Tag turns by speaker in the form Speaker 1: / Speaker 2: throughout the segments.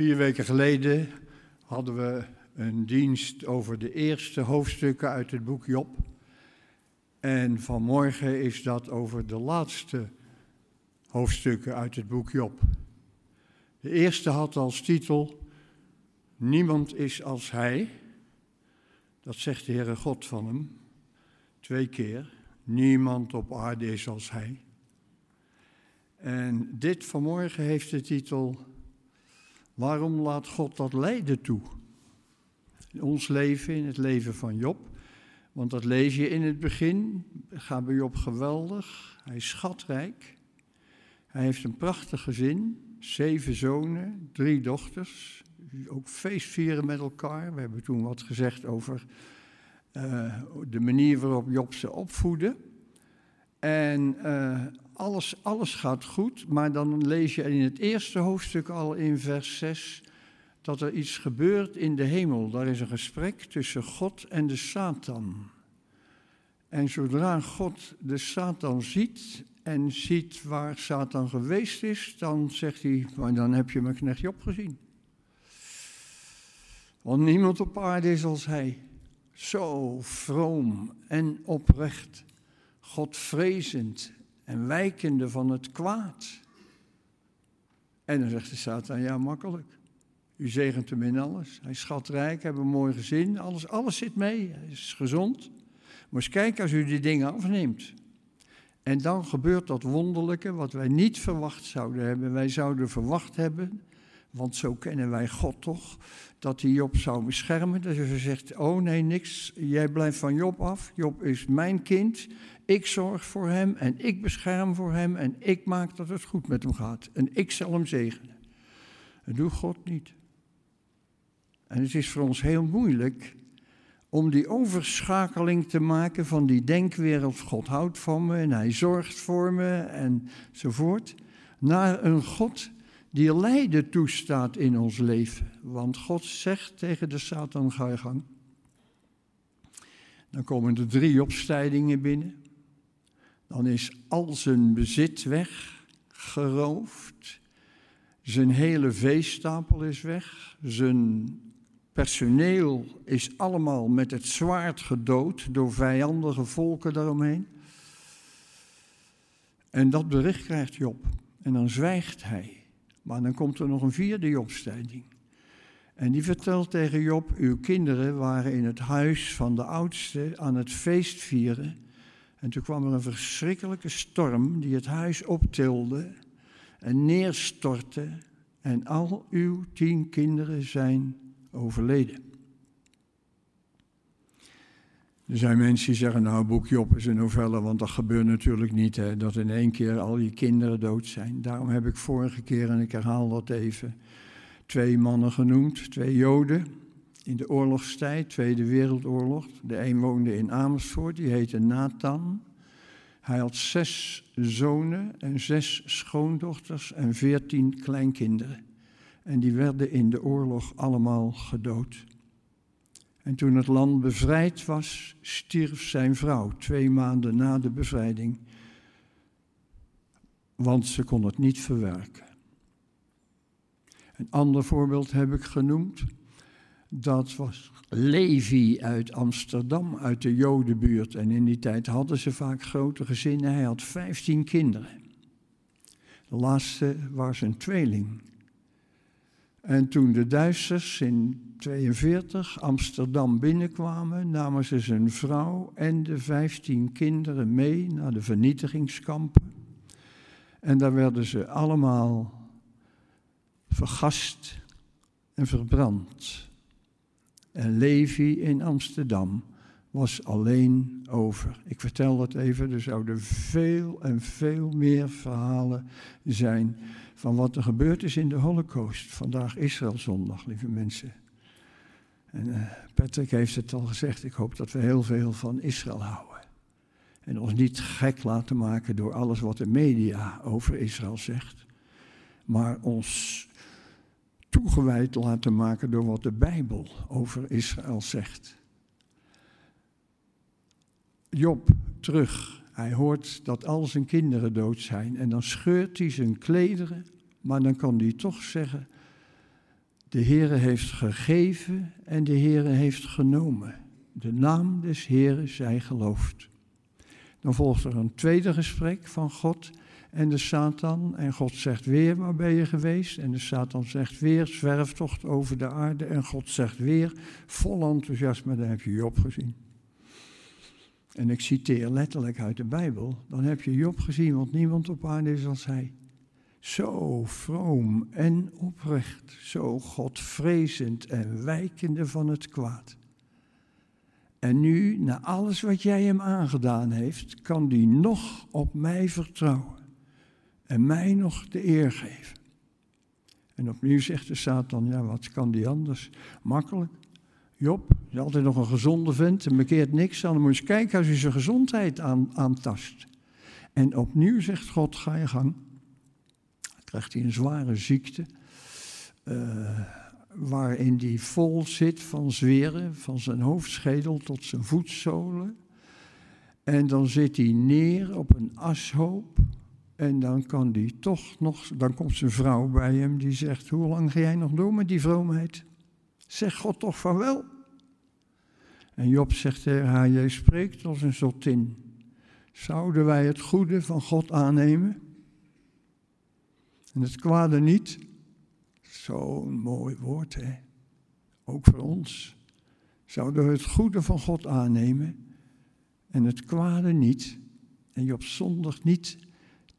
Speaker 1: Vier weken geleden hadden we een dienst over de eerste hoofdstukken uit het boek Job. En vanmorgen is dat over de laatste hoofdstukken uit het boek Job. De eerste had als titel Niemand is als hij. Dat zegt de Heere God van hem twee keer. Niemand op aarde is als hij. En dit vanmorgen heeft de titel Waarom laat God dat lijden toe? In ons leven, in het leven van Job. Want dat lees je in het begin. Gaat bij Job geweldig. Hij is schatrijk. Hij heeft een prachtig gezin. Zeven zonen, drie dochters. Ook feestvieren met elkaar. We hebben toen wat gezegd over uh, de manier waarop Job ze opvoedde. En uh, alles, alles gaat goed, maar dan lees je in het eerste hoofdstuk al in vers 6 dat er iets gebeurt in de hemel. Daar is een gesprek tussen God en de Satan. En zodra God de Satan ziet en ziet waar Satan geweest is, dan zegt hij, maar dan heb je mijn knechtje opgezien. Want niemand op aarde is als hij. Zo vroom en oprecht, Godvrezend en wijkende van het kwaad. En dan zegt de Satan, ja makkelijk. U zegent hem in alles. Hij is schatrijk, heeft een mooi gezin, alles, alles zit mee. Hij is gezond. Maar eens kijken als u die dingen afneemt. En dan gebeurt dat wonderlijke wat wij niet verwacht zouden hebben. Wij zouden verwacht hebben, want zo kennen wij God toch, dat hij Job zou beschermen. Dat hij zegt, oh nee, niks, jij blijft van Job af. Job is mijn kind. Ik zorg voor hem en ik bescherm voor hem en ik maak dat het goed met hem gaat. En ik zal hem zegenen. Dat doet God niet. En het is voor ons heel moeilijk om die overschakeling te maken van die denkwereld, God houdt van me en hij zorgt voor me enzovoort, naar een God die lijden toestaat in ons leven. Want God zegt tegen de Satan, ga je gang. Dan komen er drie opstijdingen binnen dan is al zijn bezit weg, geroofd. Zijn hele veestapel is weg. Zijn personeel is allemaal met het zwaard gedood door vijandige volken daaromheen. En dat bericht krijgt Job. En dan zwijgt hij. Maar dan komt er nog een vierde Jobstijding. En die vertelt tegen Job: Uw kinderen waren in het huis van de oudste aan het feest vieren. En toen kwam er een verschrikkelijke storm die het huis optilde en neerstortte. En al uw tien kinderen zijn overleden. Er zijn mensen die zeggen, nou, boekje op is een novelle, want dat gebeurt natuurlijk niet, hè, dat in één keer al je kinderen dood zijn. Daarom heb ik vorige keer, en ik herhaal dat even, twee mannen genoemd, twee Joden in de oorlogstijd, Tweede Wereldoorlog. De een woonde in Amersfoort, die heette Nathan. Hij had zes zonen en zes schoondochters en veertien kleinkinderen. En die werden in de oorlog allemaal gedood. En toen het land bevrijd was, stierf zijn vrouw twee maanden na de bevrijding, want ze kon het niet verwerken. Een ander voorbeeld heb ik genoemd. Dat was Levi uit Amsterdam, uit de Jodenbuurt. En in die tijd hadden ze vaak grote gezinnen. Hij had vijftien kinderen. De laatste was een tweeling. En toen de Duitsers in 42 Amsterdam binnenkwamen, namen ze zijn vrouw en de vijftien kinderen mee naar de vernietigingskampen. En daar werden ze allemaal vergast en verbrand. En Levi in Amsterdam was alleen over. Ik vertel het even, er zouden veel en veel meer verhalen zijn van wat er gebeurd is in de Holocaust. Vandaag Israëlzondag, lieve mensen. En uh, Patrick heeft het al gezegd, ik hoop dat we heel veel van Israël houden. En ons niet gek laten maken door alles wat de media over Israël zegt. Maar ons toegewijd laten maken door wat de Bijbel over Israël zegt. Job terug. Hij hoort dat al zijn kinderen dood zijn. En dan scheurt hij zijn klederen. Maar dan kan hij toch zeggen: De Heere heeft gegeven en de Heere heeft genomen. De naam des Heeren zij geloofd. Dan volgt er een tweede gesprek van God en de Satan. En God zegt weer, waar ben je geweest? En de Satan zegt weer, zwerftocht over de aarde. En God zegt weer, vol enthousiasme, dan heb je Job gezien. En ik citeer letterlijk uit de Bijbel. Dan heb je Job gezien, want niemand op aarde is als hij. Zo vroom en oprecht, zo godvrezend en wijkende van het kwaad. En nu, na alles wat jij hem aangedaan heeft, kan die nog op mij vertrouwen en mij nog de eer geven. En opnieuw zegt de Satan, ja wat kan die anders? Makkelijk. Job is altijd nog een gezonde vent en bekeert niks. Dan moet je eens kijken als hij zijn gezondheid aan, aantast. En opnieuw zegt God, ga je gang. Dan krijgt hij een zware ziekte. Uh, waarin hij vol zit van zweren, van zijn hoofdschedel tot zijn voetzolen. En dan zit hij neer op een ashoop. En dan kan hij toch nog, dan komt zijn vrouw bij hem die zegt: Hoe lang ga jij nog door met die vroomheid? Zeg God toch van wel. En Job zegt tegen haar: spreekt als een zottin. Zouden wij het goede van God aannemen? En het kwade niet? Zo'n mooi woord, hè? Ook voor ons. Zouden we het goede van God aannemen en het kwade niet? En Job zondigt niet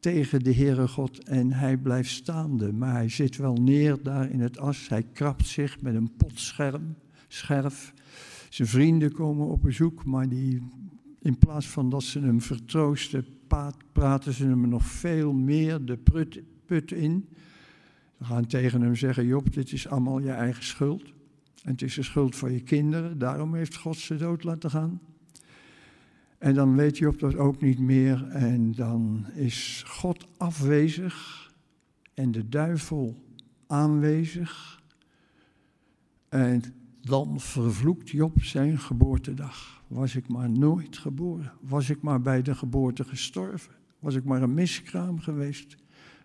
Speaker 1: tegen de Heere God en hij blijft staande, maar hij zit wel neer daar in het as. Hij krabt zich met een potscherm, scherf. Zijn vrienden komen op bezoek, maar die, in plaats van dat ze hem vertroosten, praten ze hem nog veel meer de put, in. Ze gaan tegen hem zeggen, Job, dit is allemaal je eigen schuld. En het is de schuld van je kinderen, daarom heeft God ze dood laten gaan. En dan weet Job dat ook niet meer en dan is God afwezig en de duivel aanwezig. En dan vervloekt Job zijn geboortedag. Was ik maar nooit geboren, was ik maar bij de geboorte gestorven, was ik maar een miskraam geweest,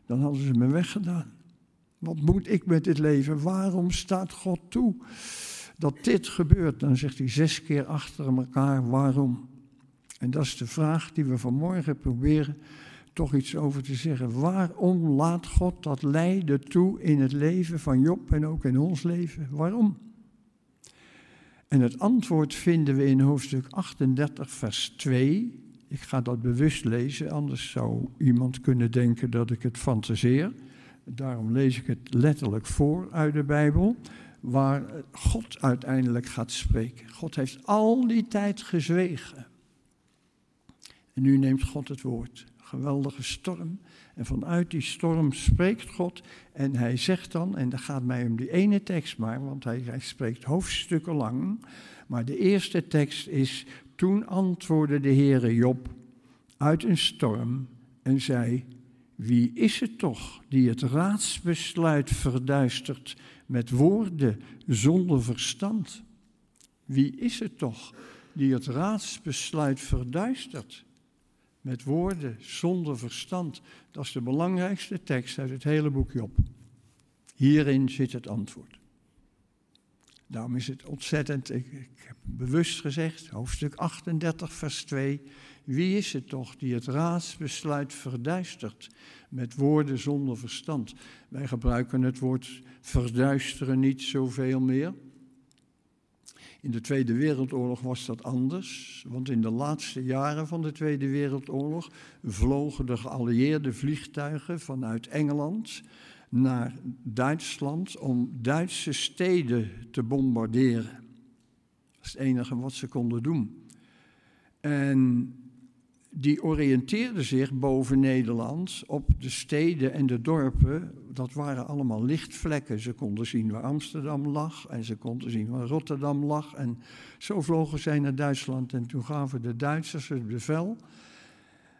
Speaker 1: dan hadden ze me weggedaan. Wat moet ik met dit leven? Waarom staat God toe dat dit gebeurt? Dan zegt hij zes keer achter elkaar waarom. En dat is de vraag die we vanmorgen proberen toch iets over te zeggen. Waarom laat God dat lijden toe in het leven van Job en ook in ons leven? Waarom? En het antwoord vinden we in hoofdstuk 38, vers 2. Ik ga dat bewust lezen, anders zou iemand kunnen denken dat ik het fantaseer. Daarom lees ik het letterlijk voor uit de Bijbel, waar God uiteindelijk gaat spreken. God heeft al die tijd gezwegen. En nu neemt God het woord. Geweldige storm. En vanuit die storm spreekt God. En hij zegt dan, en dat gaat mij om die ene tekst maar, want hij, hij spreekt hoofdstukken lang. Maar de eerste tekst is: Toen antwoordde de Heere Job uit een storm en zei: wie is het toch die het raadsbesluit verduistert met woorden zonder verstand? Wie is het toch die het raadsbesluit verduistert met woorden zonder verstand? Dat is de belangrijkste tekst uit het hele boek Job. Hierin zit het antwoord. Daarom is het ontzettend, ik, ik heb bewust gezegd, hoofdstuk 38, vers 2. Wie is het toch die het raadsbesluit verduistert met woorden zonder verstand? Wij gebruiken het woord verduisteren niet zoveel meer. In de Tweede Wereldoorlog was dat anders, want in de laatste jaren van de Tweede Wereldoorlog vlogen de geallieerde vliegtuigen vanuit Engeland naar Duitsland om Duitse steden te bombarderen. Dat is het enige wat ze konden doen. En die oriënteerde zich boven Nederland op de steden en de dorpen. Dat waren allemaal lichtvlekken. Ze konden zien waar Amsterdam lag en ze konden zien waar Rotterdam lag. En zo vlogen zij naar Duitsland en toen gaven de Duitsers het bevel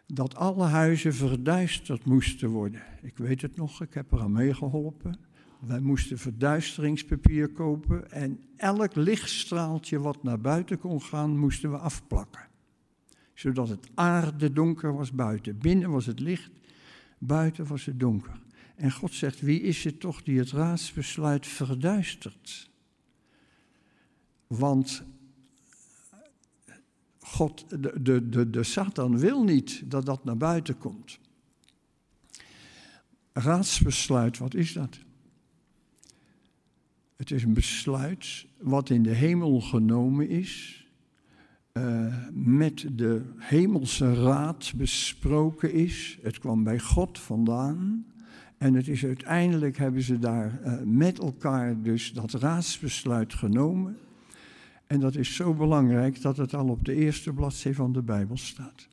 Speaker 1: dat alle huizen verduisterd moesten worden. Ik weet het nog, ik heb er aan meegeholpen. Wij moesten verduisteringspapier kopen en elk lichtstraaltje wat naar buiten kon gaan, moesten we afplakken. Zodat het aarde donker was buiten. Binnen was het licht, buiten was het donker. En God zegt, wie is het toch die het raadsbesluit verduistert? Want God, de, de, de, de Satan wil niet dat dat naar buiten komt. Raadsbesluit, wat is dat? Het is een besluit wat in de hemel genomen is, met de hemelse raad besproken is. Het kwam bij God vandaan. En het is uiteindelijk hebben ze daar uh, met elkaar dus dat raadsbesluit genomen. En dat is zo belangrijk dat het al op de eerste bladzijde van de Bijbel staat.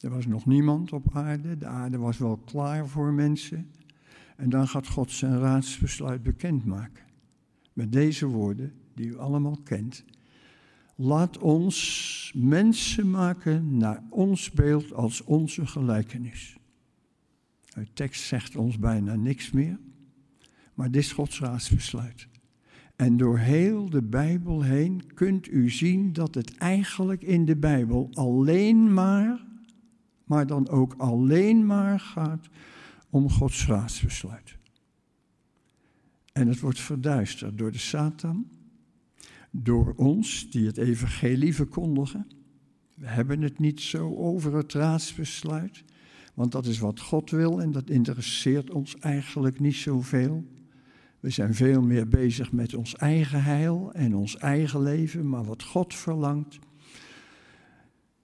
Speaker 1: Er was nog niemand op aarde, de aarde was wel klaar voor mensen. En dan gaat God zijn raadsbesluit bekendmaken. Met deze woorden, die u allemaal kent. Laat ons mensen maken naar ons beeld als onze gelijkenis. De tekst zegt ons bijna niks meer, maar dit is Gods raadsbesluit. En door heel de Bijbel heen kunt u zien dat het eigenlijk in de Bijbel alleen maar, maar dan ook alleen maar gaat om Gods raadsbesluit. En het wordt verduisterd door de Satan, door ons die het evangelie verkondigen. We hebben het niet zo over het raadsbesluit, want dat is wat God wil en dat interesseert ons eigenlijk niet zoveel. We zijn veel meer bezig met ons eigen heil en ons eigen leven, maar wat God verlangt,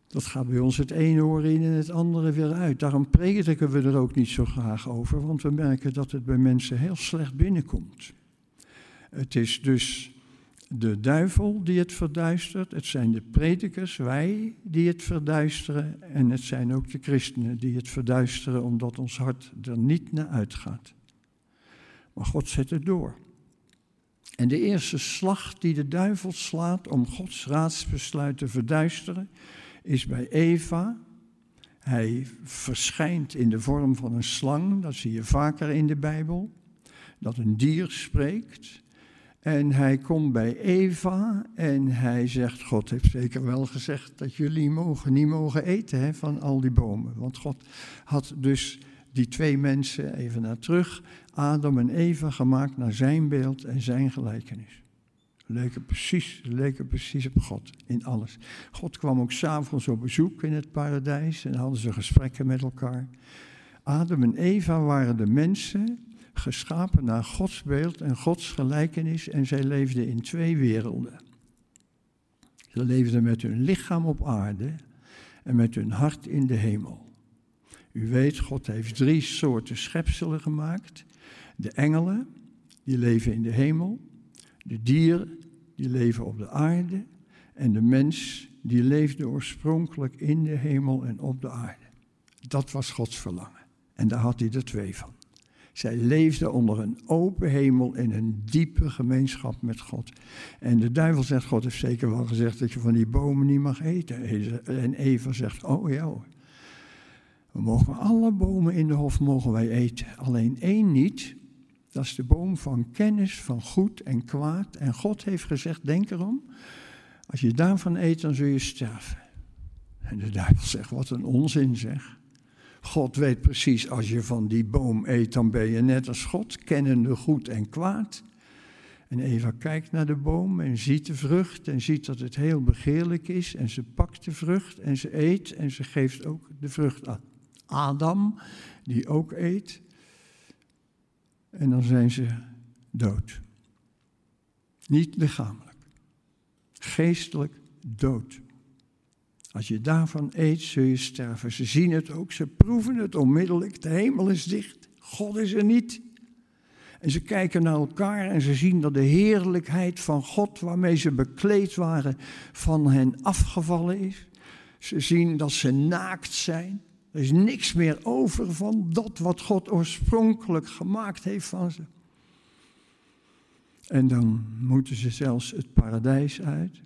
Speaker 1: dat gaat bij ons het ene oor in en het andere weer uit. Daarom prediken we er ook niet zo graag over, want we merken dat het bij mensen heel slecht binnenkomt. Het is dus de duivel die het verduistert, het zijn de predikers, wij, die het verduisteren en het zijn ook de christenen die het verduisteren omdat ons hart er niet naar uitgaat. Maar God zet het door. En de eerste slag die de duivel slaat om Gods raadsbesluit te verduisteren, is bij Eva. Hij verschijnt in de vorm van een slang, dat zie je vaker in de Bijbel, dat een dier spreekt. En hij komt bij Eva en hij zegt, God heeft zeker wel gezegd dat jullie mogen, niet mogen eten hè, van al die bomen. Want God had dus die twee mensen, even naar terug, Adam en Eva gemaakt naar zijn beeld en zijn gelijkenis. Leken precies, leken precies op God in alles. God kwam ook s'avonds op bezoek in het paradijs en hadden ze gesprekken met elkaar. Adam en Eva waren de mensen geschapen naar Gods beeld en Gods gelijkenis en zij leefden in twee werelden. Ze leefden met hun lichaam op aarde en met hun hart in de hemel. U weet, God heeft drie soorten schepselen gemaakt. De engelen, die leven in de hemel. De dieren, die leven op de aarde. En de mens, die leefde oorspronkelijk in de hemel en op de aarde. Dat was Gods verlangen. En daar had hij er twee van. Zij leefden onder een open hemel in een diepe gemeenschap met God. En de duivel zegt, God heeft zeker wel gezegd dat je van die bomen niet mag eten. En Eva zegt, oh ja, we mogen alle bomen in de hof mogen wij eten. Alleen één niet, dat is de boom van kennis van goed en kwaad. En God heeft gezegd, denk erom, als je daarvan eet, dan zul je sterven. En de duivel zegt, wat een onzin zeg. God weet precies, als je van die boom eet, dan ben je net als God, kennende goed en kwaad. En Eva kijkt naar de boom en ziet de vrucht en ziet dat het heel begeerlijk is. En ze pakt de vrucht en ze eet en ze geeft ook de vrucht aan Adam, die ook eet. En dan zijn ze dood. Niet lichamelijk, geestelijk dood. Als je daarvan eet, zul je sterven. Ze zien het ook, ze proeven het onmiddellijk. De hemel is dicht, God is er niet. En ze kijken naar elkaar en ze zien dat de heerlijkheid van God, waarmee ze bekleed waren, van hen afgevallen is. Ze zien dat ze naakt zijn. Er is niks meer over van dat wat God oorspronkelijk gemaakt heeft van ze. En dan moeten ze zelfs het paradijs uit.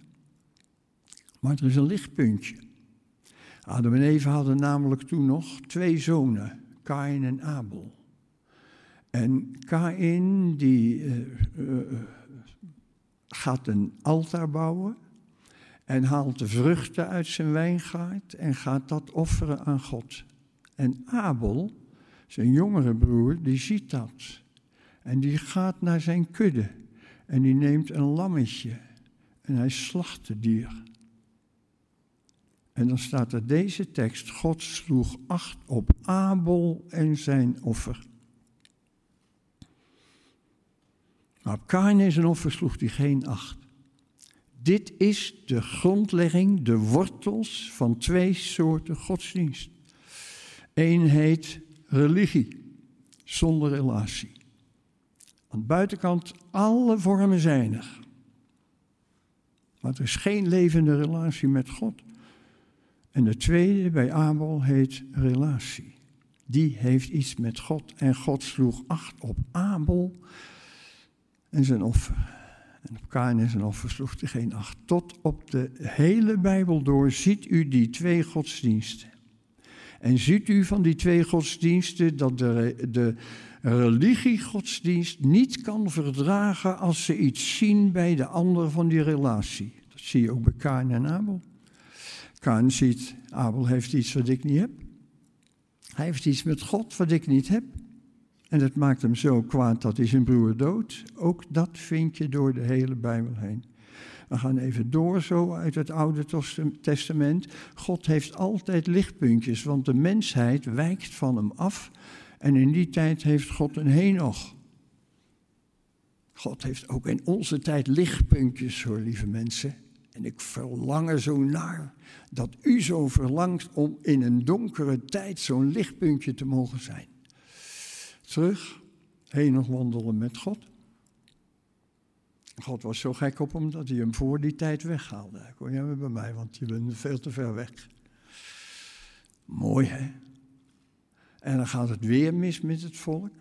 Speaker 1: Maar er is een lichtpuntje. Adam en Eva hadden namelijk toen nog twee zonen, Kain en Abel. En Kain die uh, uh, gaat een altaar bouwen en haalt de vruchten uit zijn wijngaard en gaat dat offeren aan God. En Abel, zijn jongere broer, die ziet dat. En die gaat naar zijn kudde en die neemt een lammetje en hij slacht het dier. En dan staat er deze tekst: God sloeg acht op Abel en zijn offer. Maar op Kain en zijn offer sloeg hij geen acht. Dit is de grondlegging, de wortels van twee soorten godsdienst. Eén heet religie, zonder relatie. Aan de buitenkant, alle vormen zijn er. Maar er is geen levende relatie met God. En de tweede bij Abel heet relatie. Die heeft iets met God. En God sloeg acht op Abel en zijn offer. En op Kain en zijn offer sloeg hij geen acht. Tot op de hele Bijbel door ziet u die twee godsdiensten. En ziet u van die twee godsdiensten dat de, de religiegodsdienst niet kan verdragen als ze iets zien bij de ander van die relatie. Dat zie je ook bij Kain en Abel. Kain ziet, Abel heeft iets wat ik niet heb. Hij heeft iets met God wat ik niet heb. En dat maakt hem zo kwaad dat hij zijn broer dood. Ook dat vind je door de hele Bijbel heen. We gaan even door zo uit het Oude Testament. God heeft altijd lichtpuntjes, want de mensheid wijkt van hem af. En in die tijd heeft God een Henoch. God heeft ook in onze tijd lichtpuntjes hoor, lieve mensen. En ik verlang er zo naar dat u zo verlangt om in een donkere tijd zo'n lichtpuntje te mogen zijn. Terug, heen nog wandelen met God. God was zo gek op hem dat hij hem voor die tijd weghaalde. Kom jij bij mij, want je bent veel te ver weg. Mooi hè? En dan gaat het weer mis met het volk.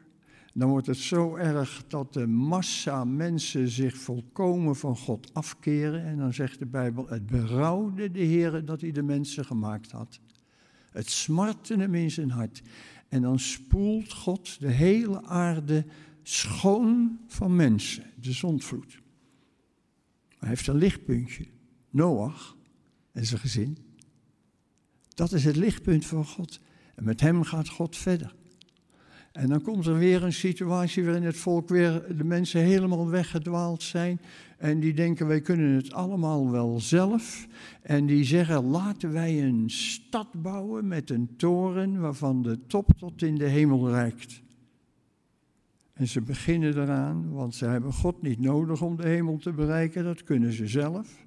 Speaker 1: Dan wordt het zo erg dat de massa mensen zich volkomen van God afkeren. En dan zegt de Bijbel, het berouwde de Heer dat hij de mensen gemaakt had. Het smartte hem in zijn hart. En dan spoelt God de hele aarde schoon van mensen, de zondvloed. Hij heeft een lichtpuntje, Noach en zijn gezin. Dat is het lichtpunt van God. En met hem gaat God verder. En dan komt er weer een situatie waarin het volk weer, de mensen helemaal weggedwaald zijn. En die denken, wij kunnen het allemaal wel zelf. En die zeggen, laten wij een stad bouwen met een toren waarvan de top tot in de hemel reikt. En ze beginnen eraan, want ze hebben God niet nodig om de hemel te bereiken, dat kunnen ze zelf.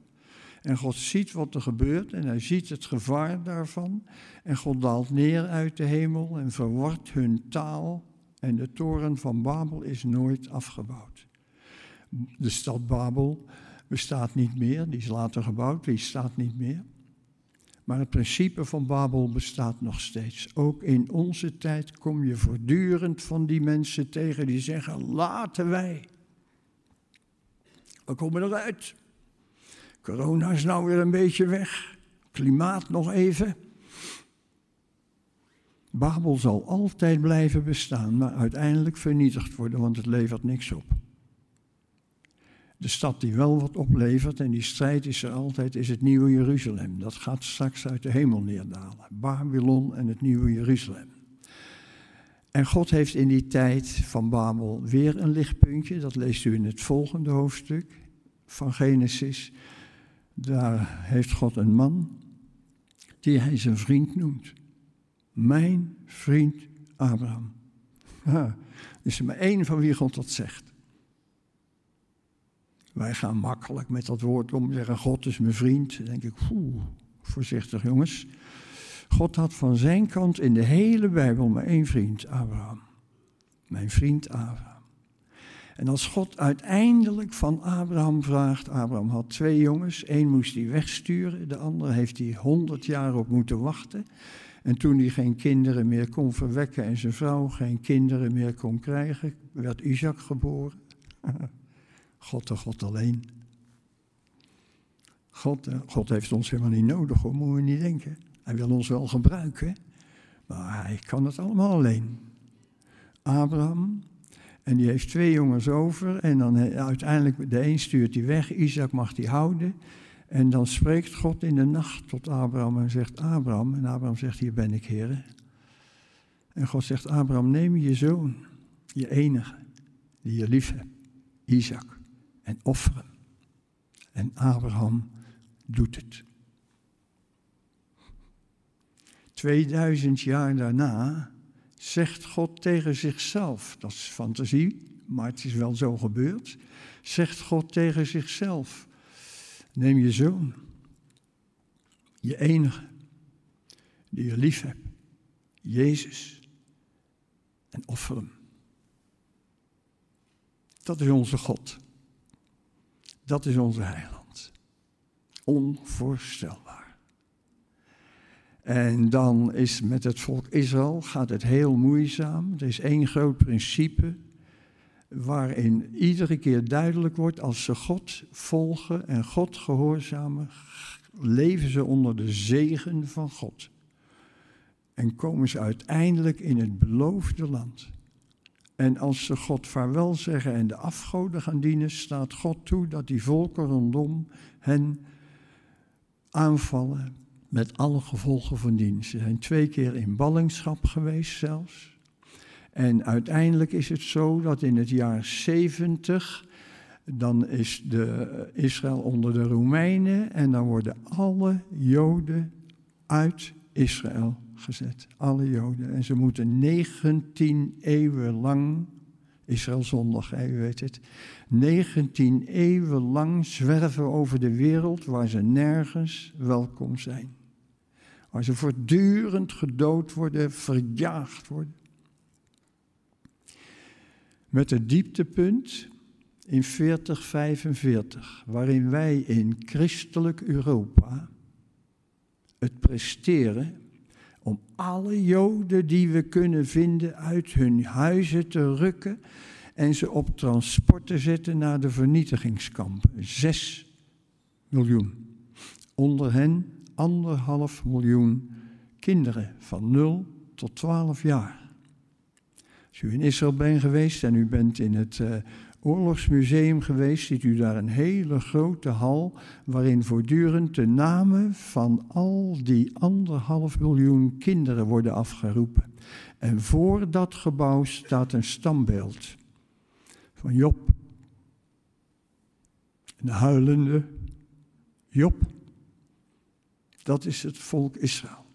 Speaker 1: En God ziet wat er gebeurt en hij ziet het gevaar daarvan. En God daalt neer uit de hemel en verwart hun taal. En de toren van Babel is nooit afgebouwd. De stad Babel bestaat niet meer, die is later gebouwd, die staat niet meer. Maar het principe van Babel bestaat nog steeds. Ook in onze tijd kom je voortdurend van die mensen tegen die zeggen: laten wij. We komen eruit. Corona is nou weer een beetje weg. Klimaat nog even. Babel zal altijd blijven bestaan, maar uiteindelijk vernietigd worden, want het levert niks op. De stad die wel wat oplevert, en die strijd is er altijd, is het nieuwe Jeruzalem. Dat gaat straks uit de hemel neerdalen. Babylon en het nieuwe Jeruzalem. En God heeft in die tijd van Babel weer een lichtpuntje, dat leest u in het volgende hoofdstuk van Genesis. Daar heeft God een man die hij zijn vriend noemt. Mijn vriend Abraham. er is maar één van wie God dat zegt. Wij gaan makkelijk met dat woord om zeggen: God is mijn vriend. Dan denk ik, oeh, voorzichtig jongens. God had van zijn kant in de hele Bijbel maar één vriend, Abraham. Mijn vriend Abraham. En als God uiteindelijk van Abraham vraagt, Abraham had twee jongens, één moest hij wegsturen, de andere heeft hij honderd jaar op moeten wachten. En toen hij geen kinderen meer kon verwekken en zijn vrouw geen kinderen meer kon krijgen, werd Isaac geboren. God de God alleen. God, eh, God heeft ons helemaal niet nodig, hoor, moeten we niet denken. Hij wil ons wel gebruiken, maar hij kan het allemaal alleen. Abraham, en die heeft twee jongens over, en dan eh, uiteindelijk, de een stuurt hij weg, Isaac mag hij houden. En dan spreekt God in de nacht tot Abraham en zegt, Abraham, en Abraham zegt, hier ben ik, heren. En God zegt, Abraham, neem je zoon, je enige, die je lief hebt, Isaac, en offer. En Abraham doet het. 2000 jaar daarna zegt God tegen zichzelf, dat is fantasie, maar het is wel zo gebeurd, zegt God tegen zichzelf, neem je zoon, je enige, die je lief hebt, Jezus, en offer hem. Dat is onze God. Dat is onze heiland. Onvoorstelbaar. En dan is met het volk Israël gaat het heel moeizaam. Er is één groot principe waarin iedere keer duidelijk wordt als ze God volgen en God gehoorzamen, leven ze onder de zegen van God. En komen ze uiteindelijk in het beloofde land. En als ze God vaarwel zeggen en de afgoden gaan dienen, staat God toe dat die volken rondom hen aanvallen met alle gevolgen van dien. Ze zijn twee keer in ballingschap geweest zelfs. En uiteindelijk is het zo dat in het jaar 70, dan is de, Israël onder de Romeinen en dan worden alle Joden uit Israël gezet. Alle Joden. En ze moeten 19 eeuwen lang, Israël zondag, u weet het, 19 eeuwen lang zwerven over de wereld waar ze nergens welkom zijn. Waar ze voortdurend gedood worden, verjaagd worden. Met het dieptepunt in 4045, waarin wij in christelijk Europa het presteren om alle Joden die we kunnen vinden uit hun huizen te rukken en ze op transport te zetten naar de vernietigingskampen. Zes miljoen. Onder hen anderhalf miljoen kinderen van 0 tot 12 jaar. Als u in Israël bent geweest en u bent in het uh, Oorlogsmuseum geweest, ziet u daar een hele grote hal waarin voortdurend de namen van al die anderhalf miljoen kinderen worden afgeroepen. En voor dat gebouw staat een stambeeld van Job. Een huilende Job. Dat is het volk Israël.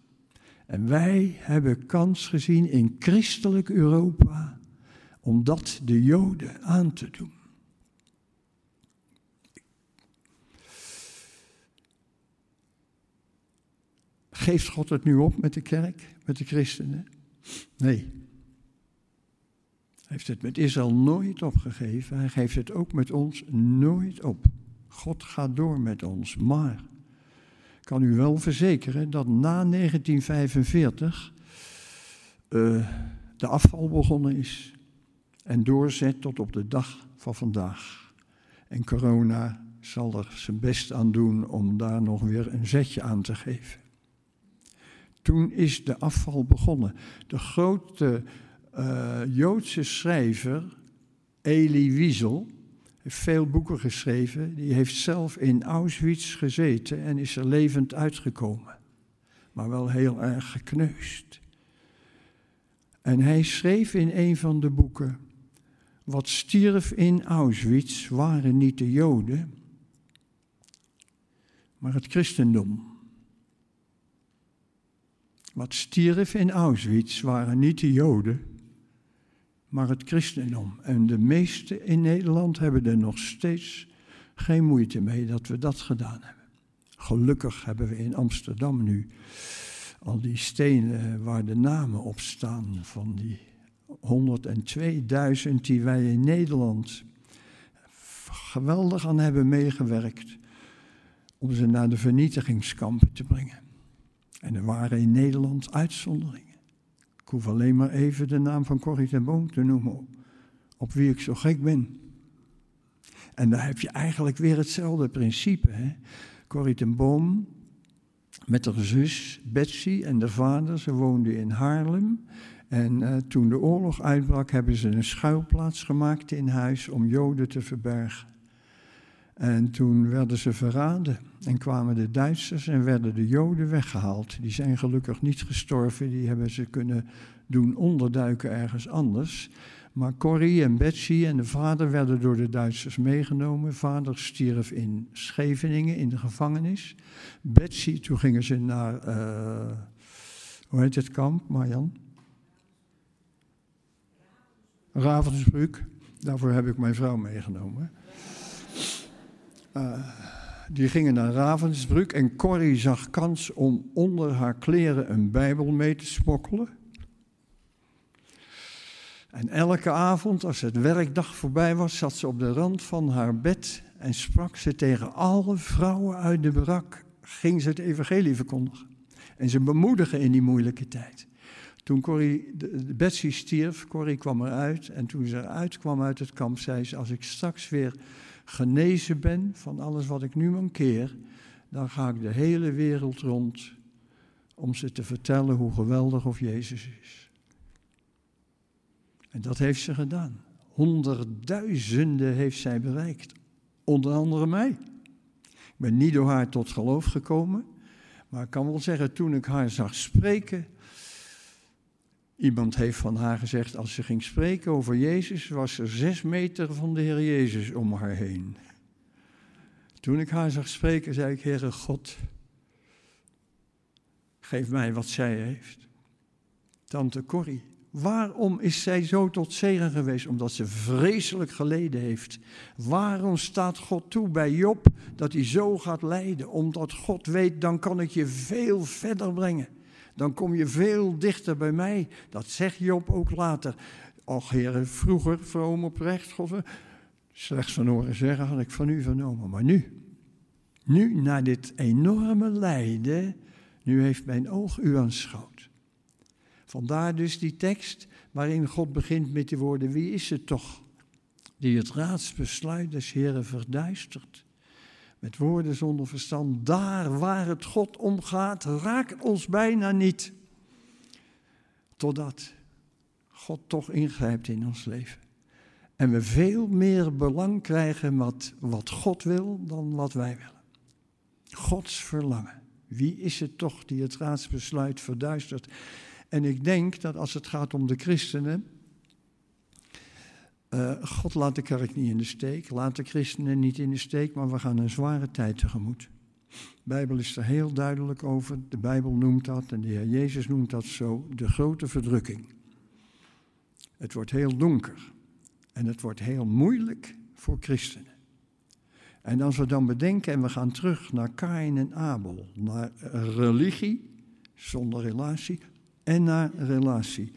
Speaker 1: En wij hebben kans gezien in christelijk Europa om dat de Joden aan te doen. Geeft God het nu op met de kerk, met de christenen? Nee. Hij heeft het met Israël nooit opgegeven. Hij geeft het ook met ons nooit op. God gaat door met ons. Maar kan u wel verzekeren dat na 1945 uh, de afval begonnen is en doorzet tot op de dag van vandaag. En corona zal er zijn best aan doen om daar nog weer een zetje aan te geven. Toen is de afval begonnen. De grote uh, Joodse schrijver Elie Wiesel heeft veel boeken geschreven. Die heeft zelf in Auschwitz gezeten en is er levend uitgekomen. Maar wel heel erg gekneusd. En hij schreef in een van de boeken wat stierf in Auschwitz waren niet de Joden, maar het christendom. Wat stierf in Auschwitz waren niet de Joden, maar het christendom. En de meesten in Nederland hebben er nog steeds geen moeite mee dat we dat gedaan hebben. Gelukkig hebben we in Amsterdam nu al die stenen waar de namen op staan van die 102.000 die wij in Nederland geweldig aan hebben meegewerkt om ze naar de vernietigingskampen te brengen. En er waren in Nederland uitzonderingen. Ik hoef alleen maar even de naam van Corrie ten Boom te noemen, op wie ik zo gek ben. En daar heb je eigenlijk weer hetzelfde principe. Hè? Corrie ten Boom met haar zus Betsy en de vader, ze woonden in Haarlem. En uh, toen de oorlog uitbrak, hebben ze een schuilplaats gemaakt in huis om Joden te verbergen. En toen werden ze verraden en kwamen de Duitsers en werden de Joden weggehaald. Die zijn gelukkig niet gestorven, die hebben ze kunnen doen onderduiken ergens anders. Maar Corrie en Betsy en de vader werden door de Duitsers meegenomen. Vader stierf in Scheveningen in de gevangenis. Betsy, toen gingen ze naar, uh, hoe heet het kamp, Marjan? Ravensbrück. Daarvoor heb ik mijn vrouw meegenomen. Uh, die gingen naar Ravensbrück en Corrie zag kans om onder haar kleren een Bijbel mee te smokkelen. En elke avond, als het werkdag voorbij was, zat ze op de rand van haar bed en sprak ze tegen alle vrouwen uit de barak. Ging ze het evangelie verkondigen. En ze bemoedigen in die moeilijke tijd. Toen Corrie, de, Betsy stierf, Corrie kwam eruit. En toen ze eruit kwam uit het kamp, zei ze: Als ik straks weer genezen ben van alles wat ik nu mankeer, dan ga ik de hele wereld rond om ze te vertellen hoe geweldig of Jezus is. En dat heeft ze gedaan. Honderdduizenden heeft zij bereikt. Onder andere mij. Ik ben niet door haar tot geloof gekomen. Maar ik kan wel zeggen, toen ik haar zag spreken. Iemand heeft van haar gezegd, als ze ging spreken over Jezus, was er zes meter van de Heer Jezus om haar heen. Toen ik haar zag spreken, zei ik, Heere God, geef mij wat zij heeft. Tante Corrie, Waarom is zij zo tot zegen geweest? Omdat ze vreselijk geleden heeft. Waarom staat God toe bij Job dat hij zo gaat lijden? Omdat God weet, dan kan ik je veel verder brengen. Dan kom je veel dichter bij mij. Dat zegt Job ook later. Och heren, vroeger, vroom oprecht, slechts van horen zeggen had ik van u vernomen. Maar nu, nu na dit enorme lijden, nu heeft mijn oog u aanschouwd. Vandaar dus die tekst waarin God begint met de woorden: Wie is het toch die het raadsbesluit des Heren verduistert? Met woorden zonder verstand, daar waar het God om gaat, raakt ons bijna niet. Totdat God toch ingrijpt in ons leven. En we veel meer belang krijgen wat, wat God wil dan wat wij willen. Gods verlangen. Wie is het toch die het raadsbesluit verduistert? En ik denk dat als het gaat om de christenen, uh, God laat de kerk niet in de steek, laat de christenen niet in de steek, maar we gaan een zware tijd tegemoet. De Bijbel is er heel duidelijk over. De Bijbel noemt dat, en de Heer Jezus noemt dat zo, de grote verdrukking. Het wordt heel donker en het wordt heel moeilijk voor christenen. En als we dan bedenken en we gaan terug naar Kain en Abel, naar religie zonder relatie, en naar relatie.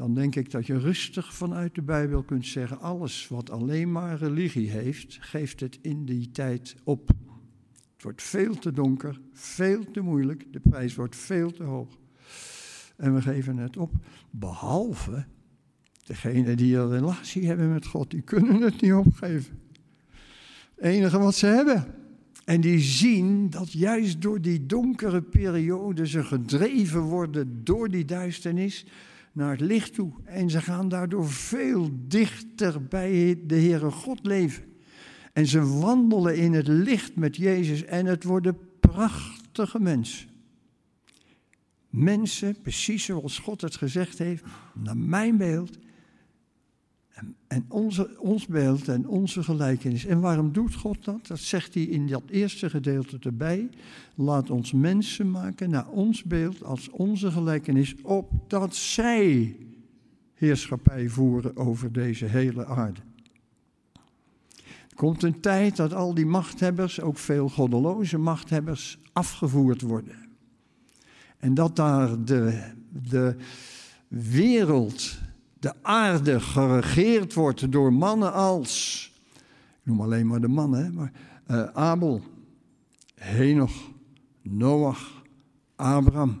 Speaker 1: Dan denk ik dat je rustig vanuit de Bijbel kunt zeggen: alles wat alleen maar religie heeft, geeft het in die tijd op. Het wordt veel te donker, veel te moeilijk, de prijs wordt veel te hoog. En we geven het op, behalve degenen die een relatie hebben met God, die kunnen het niet opgeven. Het enige wat ze hebben en die zien dat juist door die donkere periode ze gedreven worden door die duisternis naar het licht toe. En ze gaan daardoor veel dichter bij de Heere God leven. En ze wandelen in het licht met Jezus en het worden prachtige mensen. Mensen, precies zoals God het gezegd heeft, naar mijn beeld en onze, ons beeld en onze gelijkenis. En waarom doet God dat? Dat zegt hij in dat eerste gedeelte erbij. Laat ons mensen maken naar ons beeld als onze gelijkenis, opdat zij heerschappij voeren over deze hele aarde. Er komt een tijd dat al die machthebbers, ook veel goddeloze machthebbers, afgevoerd worden. En dat daar de, de wereld de aarde geregeerd wordt door mannen als, ik noem alleen maar de mannen, maar uh, Abel, Henoch, Noach, Abraham,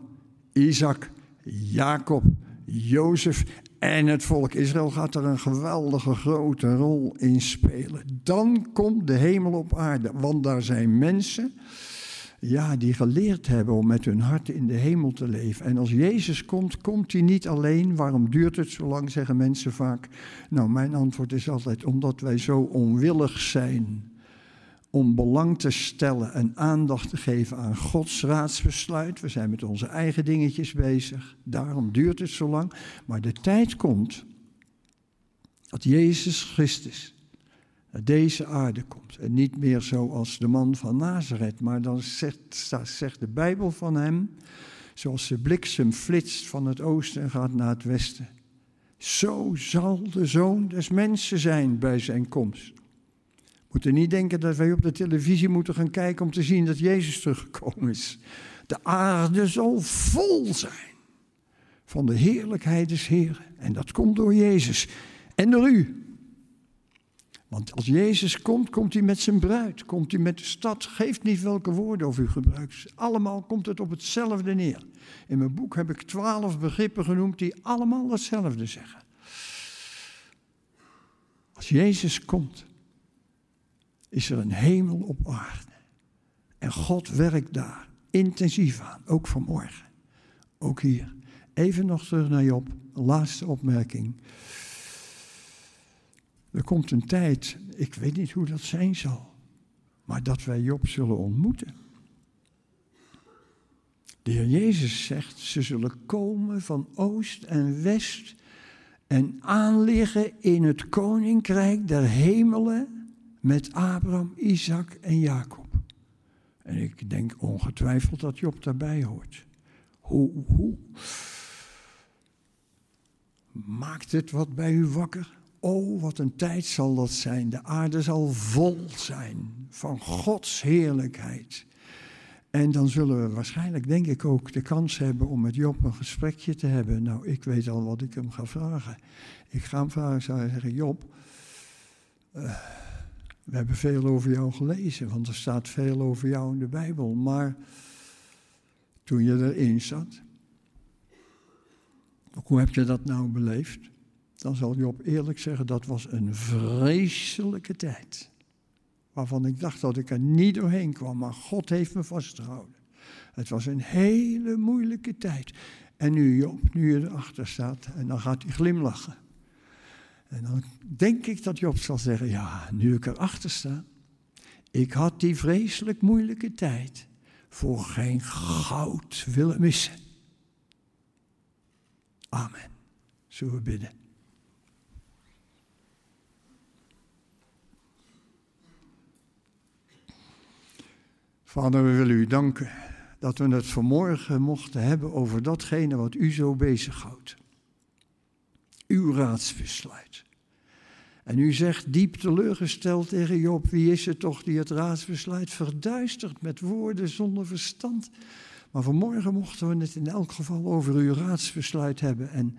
Speaker 1: Isaac, Jacob, Jozef en het volk Israël gaat er een geweldige grote rol in spelen. Dan komt de hemel op aarde, want daar zijn mensen ja, die geleerd hebben om met hun hart in de hemel te leven. En als Jezus komt, komt hij niet alleen. Waarom duurt het zo lang, zeggen mensen vaak. Nou, mijn antwoord is altijd omdat wij zo onwillig zijn om belang te stellen en aandacht te geven aan Gods raadsbesluit. We zijn met onze eigen dingetjes bezig. Daarom duurt het zo lang. Maar de tijd komt dat Jezus Christus deze aarde komt. En niet meer zoals de man van Nazareth, maar dan zegt, zegt de Bijbel van hem, zoals de bliksem flitst van het oosten en gaat naar het westen. Zo zal de zoon des mensen zijn bij zijn komst. We moeten niet denken dat wij op de televisie moeten gaan kijken om te zien dat Jezus teruggekomen is. De aarde zal vol zijn van de heerlijkheid des Heeren. En dat komt door Jezus en door u. Want als Jezus komt, komt hij met zijn bruid, komt hij met de stad. Geeft niet welke woorden of u gebruikt. Allemaal komt het op hetzelfde neer. In mijn boek heb ik twaalf begrippen genoemd die allemaal hetzelfde zeggen. Als Jezus komt, is er een hemel op aarde. En God werkt daar intensief aan, ook vanmorgen. Ook hier. Even nog terug naar Job, laatste opmerking. Er komt een tijd, ik weet niet hoe dat zijn zal, maar dat wij Job zullen ontmoeten. De Heer Jezus zegt, ze zullen komen van oost en west en aanliggen in het koninkrijk der hemelen met Abraham, Isaac en Jacob. En ik denk ongetwijfeld dat Job daarbij hoort. Hoe, hoe? Maakt het wat bij u wakker? Oh, wat een tijd zal dat zijn. De aarde zal vol zijn van Gods heerlijkheid. En dan zullen we waarschijnlijk, denk ik, ook de kans hebben om met Job een gesprekje te hebben. Nou, ik weet al wat ik hem ga vragen. Ik ga hem vragen, zou zeggen, Job, uh, we hebben veel over jou gelezen, want er staat veel over jou in de Bijbel. Maar toen je erin zat, hoe heb je dat nou beleefd? Dan zal Job eerlijk zeggen, dat was een vreselijke tijd. Waarvan ik dacht dat ik er niet doorheen kwam, maar God heeft me vastgehouden. Het was een hele moeilijke tijd. En nu Job, nu je erachter staat, en dan gaat hij glimlachen. En dan denk ik dat Job zal zeggen, ja, nu ik erachter sta, ik had die vreselijk moeilijke tijd voor geen goud willen missen. Amen. Zullen we bidden. Vader, we willen u danken dat we het vanmorgen mochten hebben over datgene wat u zo bezighoudt. Uw raadsbesluit. En u zegt diep teleurgesteld tegen Job, wie is het toch die het raadsbesluit verduistert met woorden zonder verstand. Maar vanmorgen mochten we het in elk geval over uw raadsbesluit hebben. En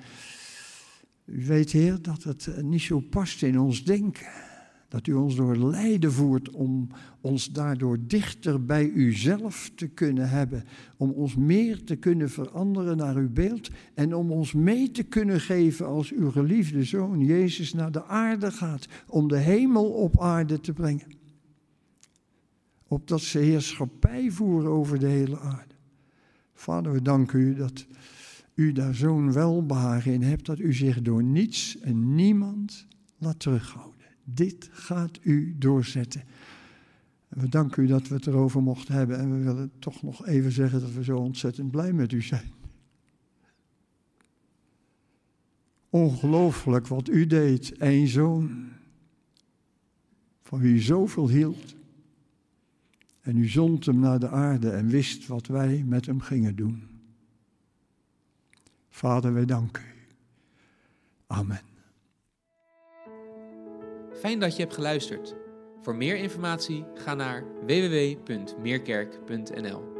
Speaker 1: u weet, Heer, dat het niet zo past in ons denken. Dat u ons door lijden voert om ons daardoor dichter bij uzelf te kunnen hebben. Om ons meer te kunnen veranderen naar uw beeld. En om ons mee te kunnen geven als uw geliefde zoon Jezus naar de aarde gaat. Om de hemel op aarde te brengen. Opdat ze heerschappij voeren over de hele aarde. Vader, we danken u dat u daar zo'n welbehagen in hebt. Dat u zich door niets en niemand laat terughouden. Dit gaat u doorzetten. En we danken u dat we het erover mochten hebben. En we willen toch nog even zeggen dat we zo ontzettend blij met u zijn. Ongelooflijk wat u deed. Een zoon van wie u zoveel hield. En u zond hem naar de aarde en wist wat wij met hem gingen doen. Vader, wij danken u. Amen.
Speaker 2: Fijn dat je hebt geluisterd. Voor meer informatie ga naar www.meerkerk.nl.